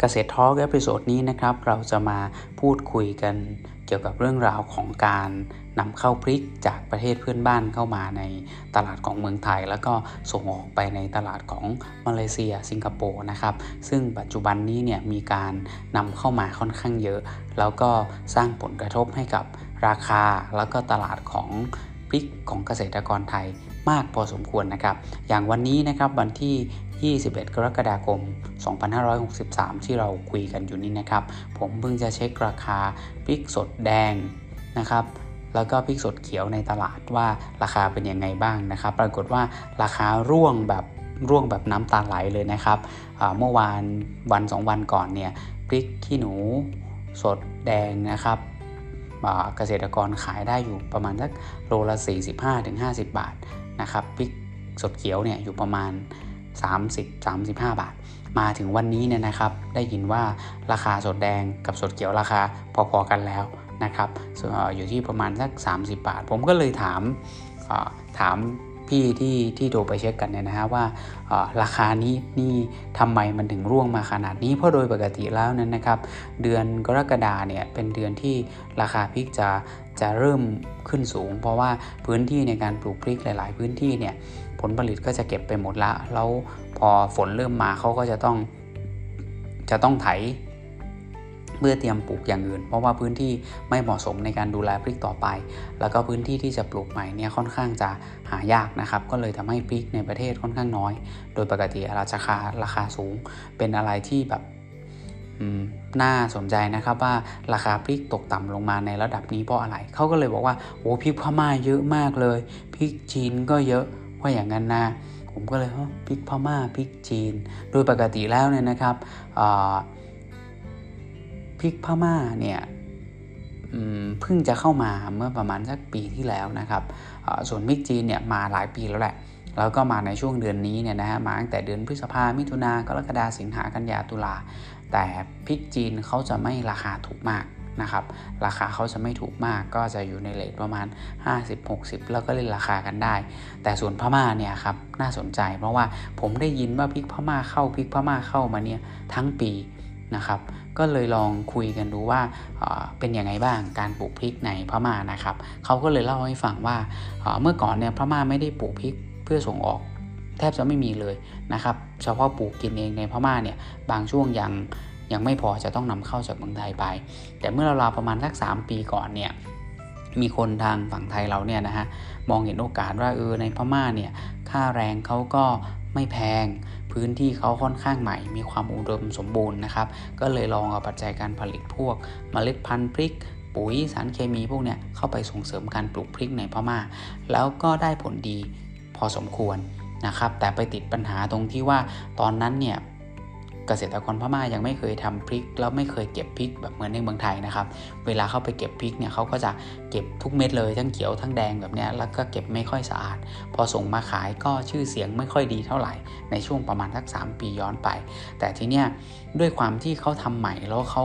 เกษตร Talk episode นี้นะครับ เราจะมาพูดคุยกันเกี่ยวกับเรื่องราวของการนำเข้าพริกจากประเทศเพื่อนบ้านเข้ามาในตลาดของเมืองไทย แล้วก็ส่งออกไปในตลาดของมาเลเซีย สิงคโปร์นะครับ ซึ่งปัจจุบันนี้เนี่ยมีการนำเข้ามาค่อนข้างเยอะ แล้วก็สร้างผลกระทบให้กับราคาแล้วก็ตลาดของพริกของเกษตรกรไทยมากพอสมควรนะครับ อย่างวันนี้นะครับวันที่ 21 กรกฎาคม 2563 ที่เราคุยกันอยู่นี้นะครับ ผมเพิ่งจะเช็คราคาพริกสดแดงนะครับ แล้วก็พริกสดเขียวในตลาดว่าราคาเป็นยังไงบ้างนะครับ ปรากฏว่าราคาร่วงแบบร่วงแบบน้ำตาไหลเลยนะครับเมื่อวานวัน 2 วันก่อนเนี่ยพริกขี้หนูสดแดงนะครับเกษตรกรขายได้อยู่ประมาณสักโลละ 45-50 บาทนะครับพริกสดเขียวเนี่ยอยู่ประมาณ 30-35 บาท มาถึงวันนี้เนี่ยนะครับ ได้ยินว่าราคาสดแดงกับสดเขียวราคาพอๆกันแล้วนะครับอยู่ที่ประมาณสัก 30 บาท ผมก็เลยถามถามพี่ที่ที่โทรไปเช็คกันเนี่ยนะฮะว่าราคานี้นี่ทำไมมันถึงร่วงมาขนาดนี้ เพราะโดยปกติแล้วนั้นนะครับ เดือนกรกฎาเนี่ยเป็นเดือนที่ราคาพริกจะจะเริ่มขึ้นสูง เพราะว่าพื้นที่ในการปลูกพริกหลาย ๆ พื้นที่เนี่ย ลผลิตก็จะเก็บไปหมดละ แล้วพอฝนเริ่มมาเขาก็จะต้องจะต้องไถเพื่อเตรียมปลูกอย่างอื่น เพราะว่าพื้นที่ไม่เหมาะสมในการดูแลพริกต่อไป แล้วก็พื้นที่ที่จะปลูกใหม่เนี่ยค่อนข้างจะหายากนะครับ ก็เลยทำให้พริกในประเทศค่อนข้างน้อย โดยปกติราคาราคาสูง เป็นอะไรที่แบบน่าสนใจนะครับว่าราคาพริกตกต่ำลงมาในระดับนี้เพราะอะไร เขาก็เลยบอกว่าโอ้พริกพม่าเยอะมากเลย พริกจีนก็เยอะ ว่าอย่างนั้นนะ ผมก็เลยว่าพริกพม่าพริกจีน โดยปกติแล้วเนี่ยนะครับพริกพม่าเนี่ยเพิ่งจะเข้ามาเมื่อประมาณสักปีที่แล้วนะครับ ส่วนพริกจีนเนี่ยมาหลายปีแล้วแหละ แล้วก็มาในช่วงเดือนนี้เนี่ยนะฮะมาตั้งแต่เดือนพฤษภามิถุนากรกฎาสิงหากันยาตุลาแต่พริกจีนเขาจะไม่ราคาถูกมาก นะครับ ราคาเขาจะไม่ถูกมากก็จะอยู่ในเลทประมาณ 50-60 แล้วก็เล่นราคากันได้ แต่ส่วนพม่าเนี่ยครับน่าสนใจ เพราะว่าผมได้ยินว่าพริกพม่าเข้าพริกพม่าเข้ามาเนี่ยทั้งปีนะครับ ก็เลยลองคุยกันดูว่าเป็นยังไงบ้างการปลูกพริกในพม่านะครับเขาก็เลยเล่าให้ฟังว่าเมื่อก่อนเนี่ยพม่าไม่ได้ปลูกพริกเพื่อส่งออกแทบจะไม่มีเลยนะครับ เฉพาะปลูกกินเองในพม่าเนี่ยบางช่วงยัง ยังไม่พอจะต้องนำเข้าจากเมืองไทยไป แต่เมื่อเราๆประมาณสัก 3 ปีก่อนเนี่ยมีคนทางฝั่งไทยเราเนี่ยนะฮะมองเห็นโอกาสว่าเออในพม่าเนี่ยค่าแรงเขาก็ไม่แพงพื้นที่เขาค่อนข้างใหม่ มีความอุดมสมบูรณ์นะครับ ก็เลยลองเอาปัจจัยการผลิตพวกมเมล็ดพันธุ์พริก ปุ๋ยสารเคมีพวกเนี้ยเข้าไปส่งเสริมการปลูกพริกในพม่า แล้วก็ได้ผลดีพอสมควรนะครับ แต่ไปติดปัญหาตรงที่ว่าตอนนั้นเนี่ย เกษตรกรพม่ายังไม่เคยทำพริกแล้วไม่เคยเก็บพริกแบบเหมือนในเมืองไทยนะครับ เวลาเข้าไปเก็บพริกเนี่ยเขาก็จะเก็บทุกเม็ดเลยทั้งเขียวทั้งแดงแบบนี้แล้วก็เก็บไม่ค่อยสะอาด พอส่งมาขายก็ชื่อเสียงไม่ค่อยดีเท่าไหร่ในช่วงประมาณสัก 3 ปีย้อนไป แต่ทีเนี้ยด้วยความที่เขาทำใหม่แล้วเขา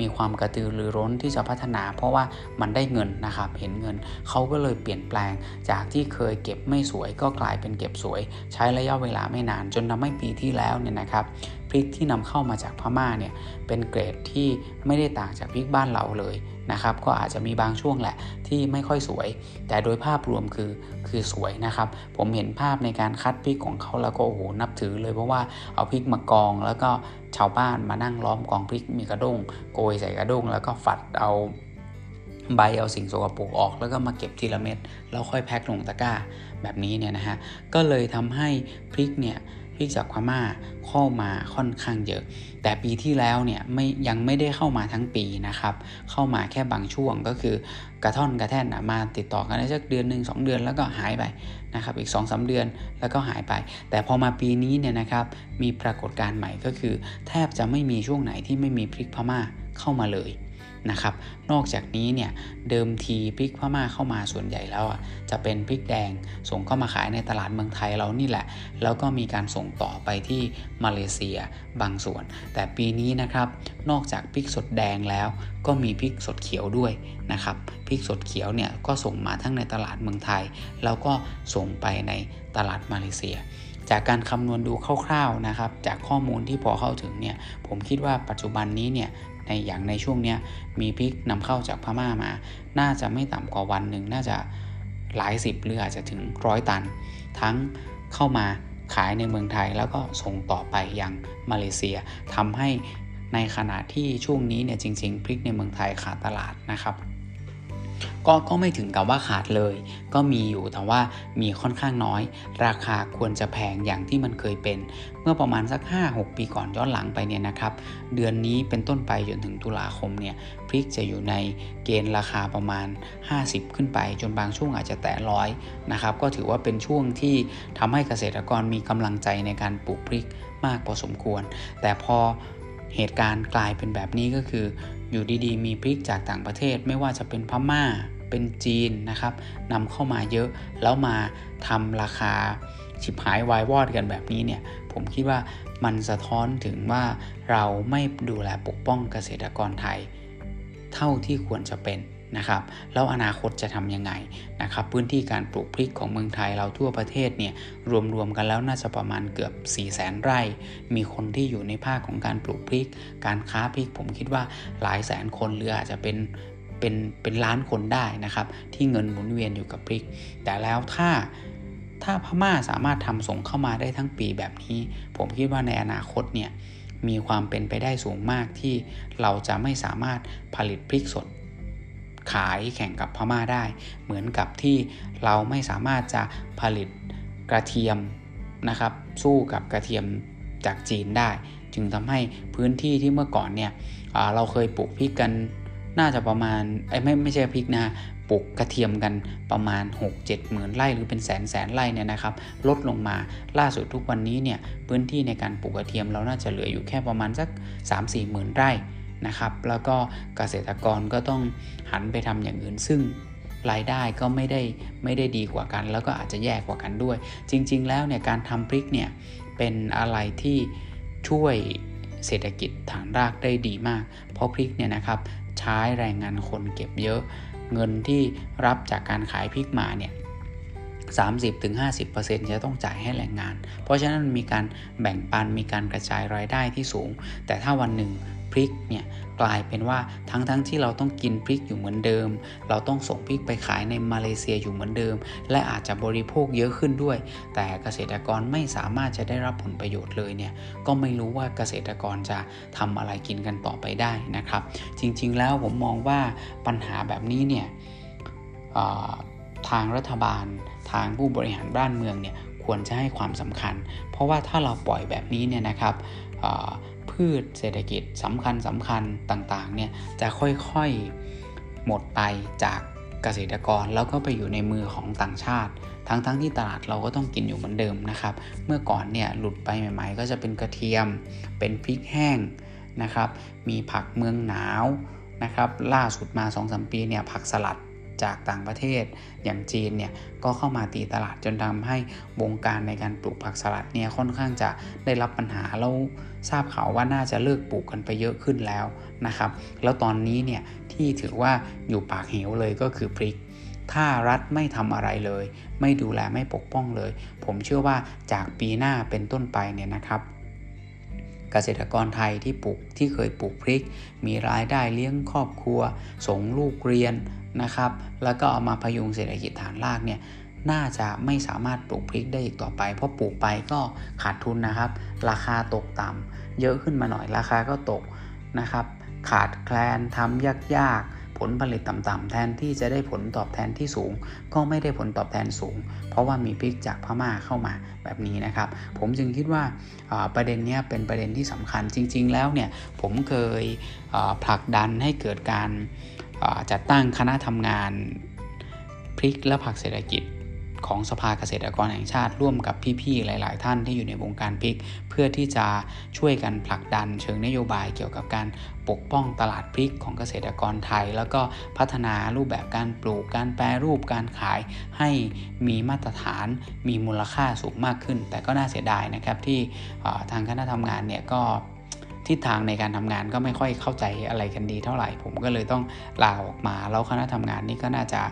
มีความกระตือรือร้นที่จะพัฒนา เพราะว่ามันได้เงินนะครับเห็นเงินเขาก็เลยเปลี่ยนแปลงจากที่เคยเก็บไม่สวยก็กลายเป็นเก็บสวย ใช้ระยะเวลาไม่นานจนทาให้ปีที่แล้วเนี่ยนะครับ พริกที่นำเข้ามาจากพม่าเนี่ยเป็นเกรดที่ไม่ได้ต่างจากพริกบ้านเราเลยนะครับ ก็อาจจะมีบางช่วงแหละที่ไม่ค่อยสวย แต่โดยภาพรวมคือคือสวยนะครับ ผมเห็นภาพในการคัดพริกของเขาแล้วก็โอ้โหนับถือเลยเพราะว่าเอาพริกมากองแล้วก็ชาวบ้านมานั่งล้อมกองพริกมีกระด้งโกยใส่กระด้งแล้วก็ฝัดเอาใบเอาสิ่งสกปรกออกแล้วก็มาเก็บทีละเม็ดแล้วค่อยแพ็คลงตะกร้าแบบนี้เนี่ยนะฮะก็เลยทำให้พริกเนี่ย พริกจากพม่าเข้ามาค่อนข้างเยอะ แต่ปีที่แล้วเนี่ยไม่ยังไม่ได้เข้ามาทั้งปีนะครับ เข้ามาแค่บางช่วงก็คือกระท่อนกระแท่นมาติดต่อกันได้สักเดือนหนึ่งสองเดือนแล้วก็หายไปนะครับอีก2อสเดือนแล้วก็หายไป แต่พอมาปีนี้เนี่ยนะครับมีปรากฏการณ์ใหม่ก็คือ แทบจะไม่มีช่วงไหนที่ไม่มีพริกพม่าเข้ามาเลย นะครับ นอกจากนี้เนี่ยเดิมทีพริกพม่าเข้ามาส่วนใหญ่แล้วอะจะเป็นพริกแดงส่งเข้ามาขายในตลาดเมืองไทยเรานี่แหละ แล้วก็มีการส่งต่อไปที่มาเลเซียบางส่วน แต่ปีนี้นะครับนอกจากพริกสดแดงแล้ว ก็มีพริกสดเขียวด้วยนะครับพริกสดเขียวเนี่ยก็ส่งมาทั้งในตลาดเมืองไทย แล้วก็ส่งไปในตลาดมาเลเซียจากการคำนวณดูคร่าวๆนะครับ จากข้อมูลที่พอเข้าถึงเนี่ย ผมคิดว่าปัจจุบันนี้เนี่ย ในอย่างในช่วงนี้มีพริกนำเข้าจากพม่ามา น่าจะไม่ต่ำกว่าวันหนึ่งน่าจะหลายสิบหรืออาจจะถึงร้อยตัน ทั้งเข้ามาขายในเมืองไทยแล้วก็ส่งต่อไปยังมาเลเซียทำให้ในขณะที่ช่วงนี้เนี่ยจริง ๆ พริกในเมืองไทยขาดตลาดนะครับ ก็ก็ไม่ถึงกับว่าขาดเลย ก็มีอยู่แต่ว่ามีค่อนข้างน้อย ราคาควรจะแพงอย่างที่มันเคยเป็น เมื่อประมาณสัก 5-6 ปีก่อนย้อนหลังไปเนี่ยนะครับ เดือนนี้เป็นต้นไปจนถึงตุลาคมเนี่ยพริกจะอยู่ในเกณฑ์ราคาประมาณ 50 ขึ้นไป จนบางช่วงอาจจะแตะร้อยนะครับก็ถือว่าเป็นช่วงที่ทำให้เกษตรกรมีกำลังใจในการปลูกพริกมากพอสมควร แต่พอเหตุการณ์กลายเป็นแบบนี้ก็คือ อยู่ดีๆ มีพริกจากต่างประเทศไม่ว่าจะเป็นพม่า เป็นจีนนะครับนำเข้ามาเยอะแล้วมาทำราคาฉิบหายวายวอดกันแบบนี้เนี่ยผมคิดว่ามันสะท้อนถึงว่าเราไม่ดูแลปกป้องเกษตรกรไทย เท่าที่ควรจะเป็นนะครับแล้วอนาคตจะทำยังไงนะครับพื้นที่การปลูกพริกของเมืองไทยเราทั่วประเทศเนี่ยรวมๆกันแล้วน่าจะประมาณเกือบ 4 0 0แสนไร่ มีคนที่อยู่ในภาคของการปลูกพริก การค้าพริกผมคิดว่าหลายแสนคนหรืออาจจะเป็น เป็นเป็นล้านคนได้นะครับ ที่เงินหมุนเวียนอยู่กับพริก แต่แล้วถ้าถ้าพม่าสามารถทำส่งเข้ามาได้ทั้งปีแบบนี้ ผมคิดว่าในอนาคตเนี่ยมีความเป็นไปได้สูงมากที่เราจะไม่สามารถผลิตพริกสด ขายแข่งกับพม่าได้ เหมือนกับที่เราไม่สามารถจะผลิตกระเทียมนะครับ สู้กับกระเทียมจากจีนได้ จึงทำให้พื้นที่ที่เมื่อก่อนเนี่ยเราเคยปลูกพริกกัน น่าจะประมาณไอ้ไม่ไม่ใช่พริกนะปลูกกระเทียมกันประมาณ 6-7หมื่นไร่หรือเป็นแสนแสนไร่เนี่ยนะครับ ลดลงมาล่าสุดทุกวันนี้เนี่ยพื้นที่ในการปลูกกระเทียมเราน่าจะเหลืออยู่แค่ประมาณสัก 3-4หมื่นไร่นะครับ แล้วก็เกษตรกรก็ต้องหันไปทำอย่างอื่นซึ่งรายได้ก็ไม่ได้ไม่ได้ดีกว่ากัน แล้วก็อาจจะแย่กว่ากันด้วย จริง ๆ แล้วเนี่ยการทำพริกเนี่ยเป็นอะไรที่ช่วยเศรษฐกิจฐานรากได้ดีมาก เพราะพริกเนี่ยนะครับ ใช้แรงงานคนเก็บเยอะ เงินที่รับจากการขายพริกมาเนี่ย 30-50%จะต้องจ่ายให้แรงงาน เพราะฉะนั้นมีการแบ่งปันมีการกระจายรายได้ที่สูง แต่ถ้าวันหนึ่งพริกเนี่ยกลายเป็นว่าทั้งๆทที่เราต้องกินพริกอยู่เหมือนเดิม เราต้องส่งพริกไปขายในมาเลเซียอยู่เหมือนเดิม และอาจจะบริโภคเยอะขึ้นด้วย แต่เกษตรกรไม่สามารถจะได้รับผลประโยชน์เลยเนี่ยก็ไม่รู้ว่าเกษตรกรจะทำอะไรกินกันต่อไปได้นะครับ จริงๆแล้วผมมองว่าปัญหาแบบนี้เนี่ยทางรัฐบาล ทางผู้บริหารบ้านเมืองเนี่ยควรจะให้ความสำคัญ เพราะว่าถ้าเราปล่อยแบบนี้เนี่ยนะครับพืชเศรษฐกิจสำคัญสำคัญต่างๆเนี่ยจะค่อยๆหมดไปจากเกษตรกรแล้วก็ไปอยู่ในมือของต่างชาติ ทั้งๆทที่ตลาดเราก็ต้องกินอยู่เหมือนเดิมนะครับ เมื่อก่อนเนี่ยหลุดไปใหม่ ๆ ก็จะเป็นกระเทียม เป็นพริกแห้งนะครับ มีผักเมืองหนาวนะครับ ล่าสุดมา 2-3 ปีเนี่ยผักสลัด จากต่างประเทศอย่างจีนเนี่ยก็เข้ามาตีตลาดจนทำให้วงการในการปลูกผักสลัดเนี่ยค่อนข้างจะได้รับปัญหาแล้วทราบข่าวว่าน่าจะเลิกปลูกกันไปเยอะขึ้นแล้วนะครับแล้วตอนนี้เนี่ยที่ถือว่าอยู่ปากเหวเลยก็คือพริกถ้ารัฐไม่ทำอะไรเลย ไม่ดูแลไม่ปกป้องเลย ผมเชื่อว่าจากปีหน้าเป็นต้นไปเนี่ยนะครับ เกษตรกรไทยที่ปลูกที่เคยปลูกพริก มีรายได้เลี้ยงครอบครัว ส่งลูกเรียน นะครับ แล้วก็เอามาพยุงเศรษฐกิจฐานรากเนี่ยน่าจะไม่สามารถปลูกพริกได้อีกต่อไป เพราะปลูกไปก็ขาดทุนนะครับ ราคาตกต่ำเยอะขึ้นมาหน่อยราคาก็ตกนะครับ ขาดแคลนทำยากๆ ผลผลิตต่ำๆแทนที่จะได้ผลตอบแทนที่สูง ก็ไม่ได้ผลตอบแทนสูง เพราะว่ามีพริกจากพม่าเข้ามาแบบนี้นะครับ ผมจึงคิดว่าประเด็นนี้เป็นประเด็นที่สำคัญจริง ๆ แล้วเนี่ยผมเคยผลักดันให้เกิดการ จัดตั้งคณะทำงานพริกและผักเศรษฐกิจของสภาเกษตรกรแห่งชาติร่วมกับพี่ๆ หลาย ๆ ท่านที่อยู่ในวงการพริก เพื่อที่จะช่วยกันผลักดันเชิงนโยบายเกี่ยวกับการปกป้องตลาดพริกของเกษตรกรไทย แล้วก็พัฒนารูปแบบการปลูกการแปรรูปการขายให้มีมาตรฐานมีมูลค่าสูงมากขึ้น แต่ก็น่าเสียดายนะครับที่ทางคณะทำงานเนี่ยก็ ทิศทางในการทำงานก็ไม่ค่อยเข้าใจอะไรกันดีเท่าไหร่ ผมก็เลยต้องลาออกมา แล้วคณะทำงานนี้ก็น่าจะ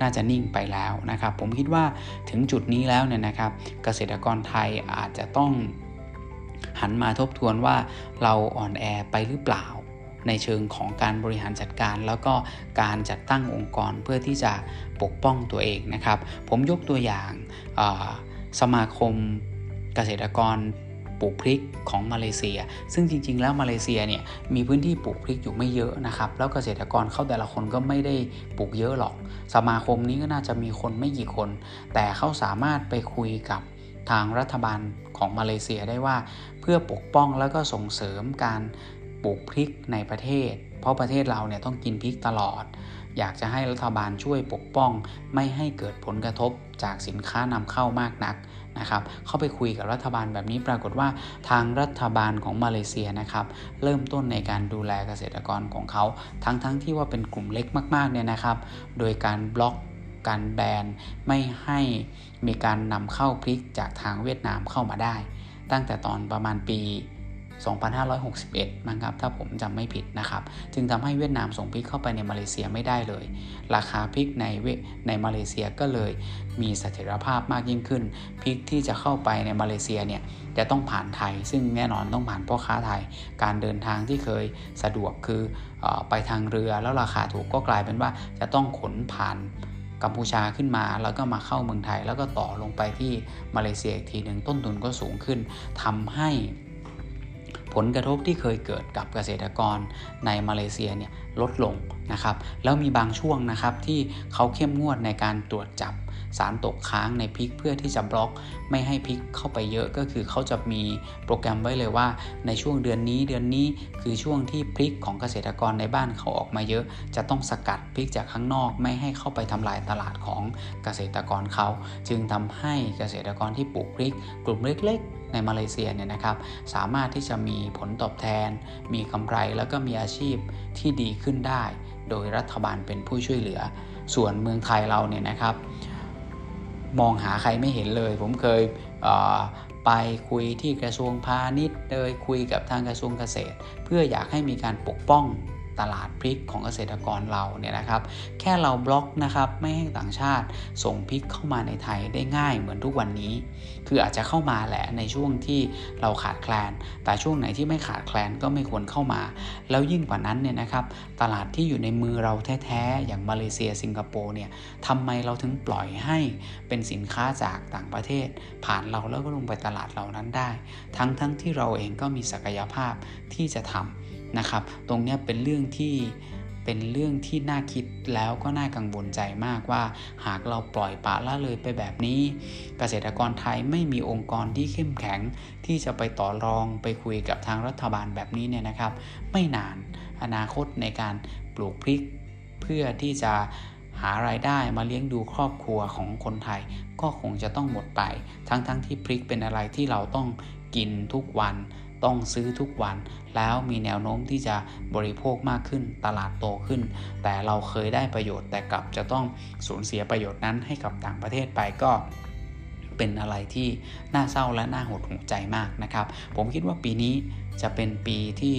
น่าจะนิ่งไปแล้วนะครับ ผมคิดว่าถึงจุดนี้แล้วเนี่ยนะครับ เกษตรกรไทยอาจจะต้องหันมาทบทวนว่าเราอ่อนแอไปหรือเปล่า ในเชิงของการบริหารจัดการ แล้วก็การจัดตั้งองค์กรเพื่อที่จะปกป้องตัวเองนะครับ ผมยกตัวอย่างสมาคมเกษตรกร ลูกพริกของมาเลเซีย ซึ่งจริง ๆ แล้วมาเลเซียเนี่ยมีพื้นที่ปลูกพริกอยู่ไม่เยอะนะครับแล้วเกษตรกรเขาแต่ละคนก็ไม่ได้ปลูกเยอะหรอก สมาคมนี้ก็น่าจะมีคนไม่กี่คน แต่เขาสามารถไปคุยกับทางรัฐบาลของมาเลเซียได้ว่า เพื่อปกป้องแล้วก็ส่งเสริมการปลูกพริกในประเทศ เพราะประเทศเราเนี่ยต้องกินพริกตลอด อยากจะให้รัฐบาลช่วยปกป้อง ไม่ให้เกิดผลกระทบจากสินค้านำเข้ามากนักนะครับ เข้าไปคุยกับรัฐบาลแบบนี้ปรากฏว่าทางรัฐบาลของมาเลเซียนะครับ เริ่มต้นในการดูแลเกษตรกรของเขา ทั้งๆทที่ว่าเป็นกลุ่มเล็กมากๆเนี่ยนะครับ โดยการบล็อกการแบนไม่ให้มีการนำเข้าพริกจากทางเวียดนามเข้ามาได้ ตั้งแต่ตอนประมาณปี 2561มั้งครับ ถ้าผมจำไม่ผิดนะครับ จึงทำให้เวียดนามส่งพริกเข้าไปในมาเลเซียไม่ได้เลย ราคาพริกในเวในมาเลเซียก็เลยมีเสถียรภาพมากยิ่งขึ้น พริกที่จะเข้าไปในมาเลเซียเนี่ยจะต้องผ่านไทย ซึ่งแน่นอนต้องผ่านพ่อค้าไทย การเดินทางที่เคยสะดวกคืออไปทางเรือแล้วราคาถูกก็กลายเป็นว่าจะต้องขนผ่านกัมพูชาขึ้นมาแล้วก็มาเข้าเมืองไทย แล้วก็ต่อลงไปที่มาเลเซียอีกทีหนึ่งต้นทุนก็สูงขึ้นทำให้ ผลกระทบที่เคยเกิดกับเกษตรกรในมาเลเซียเนี่ยลดลงนะครับแล้วมีบางช่วงนะครับที่เขาเข้มงวดในการตรวจจับ สารตกค้างในพริกเพื่อที่จะบล็อกไม่ให้พริกเข้าไปเยอะก็คือเขาจะมีโปรแกรมไว้เลยว่า ในช่วงเดือนนี้เดือนนี้คือช่วงที่พริกของเกษตรกรในบ้านเขาออกมาเยอะ จะต้องสกัดพริกจากข้างนอก ไม่ให้เข้าไปทำลายตลาดของเกษตรกรเขา จึงทำให้เกษตรกรที่ปลูกพริก กลุ่มเล็กๆในมาเลเซียเนี่ยนะครับสามารถที่จะมีผลตอบแทน มีกำไรแล้วก็มีอาชีพที่ดีขึ้นได้ โดยรัฐบาลเป็นผู้ช่วยเหลือ ส่วนเมืองไทยเราเนี่ยนะครับ มองหาใครไม่เห็นเลย ผมเคยไปคุยที่กระทรวงพาณิชย์เลยคุยกับทางกระทรวงเกษตร เพื่ออยากให้มีการปกป้อง ตลาดพริกของเกษตรกรเราเนี่ยนะครับ แค่เราบล็อกนะครับไม่ให้ต่างชาติส่งพริกเข้ามาในไทยได้ง่ายเหมือนทุกวันนี้ คืออาจจะเข้ามาแหละในช่วงที่เราขาดแคลน แต่ช่วงไหนที่ไม่ขาดแคลนก็ไม่ควรเข้ามา แล้วยิ่งกว่านั้นเนี่ยนะครับตลาดที่อยู่ในมือเราแท้ๆอย่างมาเลเซียสิงคโปร์เนี่ยทำไมเราถึงปล่อยให้เป็นสินค้าจากต่างประเทศ ผ่านเราแล้วก็ลงไปตลาดเหล่านั้นได้ ทั้งๆทที่เราเองก็มีศักยภาพที่จะทำ นะครับ ตรงนี้เป็นเรื่องที่เป็นเรื่องที่น่าคิดแล้วก็น่ากังวลใจมากว่า หากเราปล่อยปละละเลยไปแบบนี้ เกษตรกรไทยไม่มีองค์กรที่เข้มแข็ง ที่จะไปต่อรองไปคุยกับทางรัฐบาลแบบนี้เนี่ยนะครับ ไม่นานอนาคตในการปลูกพริก เพื่อที่จะหารายได้มาเลี้ยงดูครอบครัวของคนไทย ก็คงจะต้องหมดไป ทั้งๆทที่พริกเป็นอะไรที่เราต้องกินทุกวัน ต้องซื้อทุกวัน แล้วมีแนวโน้มที่จะบริโภคมากขึ้นตลาดโตขึ้น แต่เราเคยได้ประโยชน์แต่กลับจะต้องสูญเสียประโยชน์นั้นให้กับต่างประเทศไปก็เป็นอะไรที่น่าเศร้าและน่าหดหูใจมากนะครับ ผมคิดว่าปีนี้จะเป็นปีที่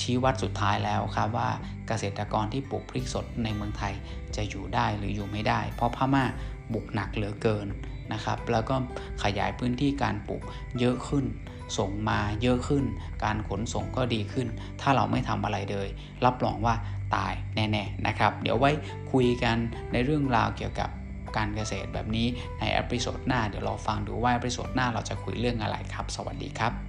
ชี้วัดสุดท้ายแล้วครับว่าเกษตรกรที่ปลูกพริกสดในเมืองไทยจะอยู่ได้หรืออยู่ไม่ได้ เพราะพม่าบุกหนักเหลือเกินนะครับ แล้วก็ขยายพื้นที่การปลูกเยอะขึ้น ส่งมาเยอะขึ้น การขนส่งก็ดีขึ้น ถ้าเราไม่ทำอะไรเลย รับรองว่าตายแน่ๆนะครับ เดี๋ยวไว้คุยกันในเรื่องราวเกี่ยวกับการเกษตรแบบนี้ใน episode หน้า เดี๋ยวเราฟังดูว่า episode หน้าเราจะคุยเรื่องอะไรครับ สวัสดีครับ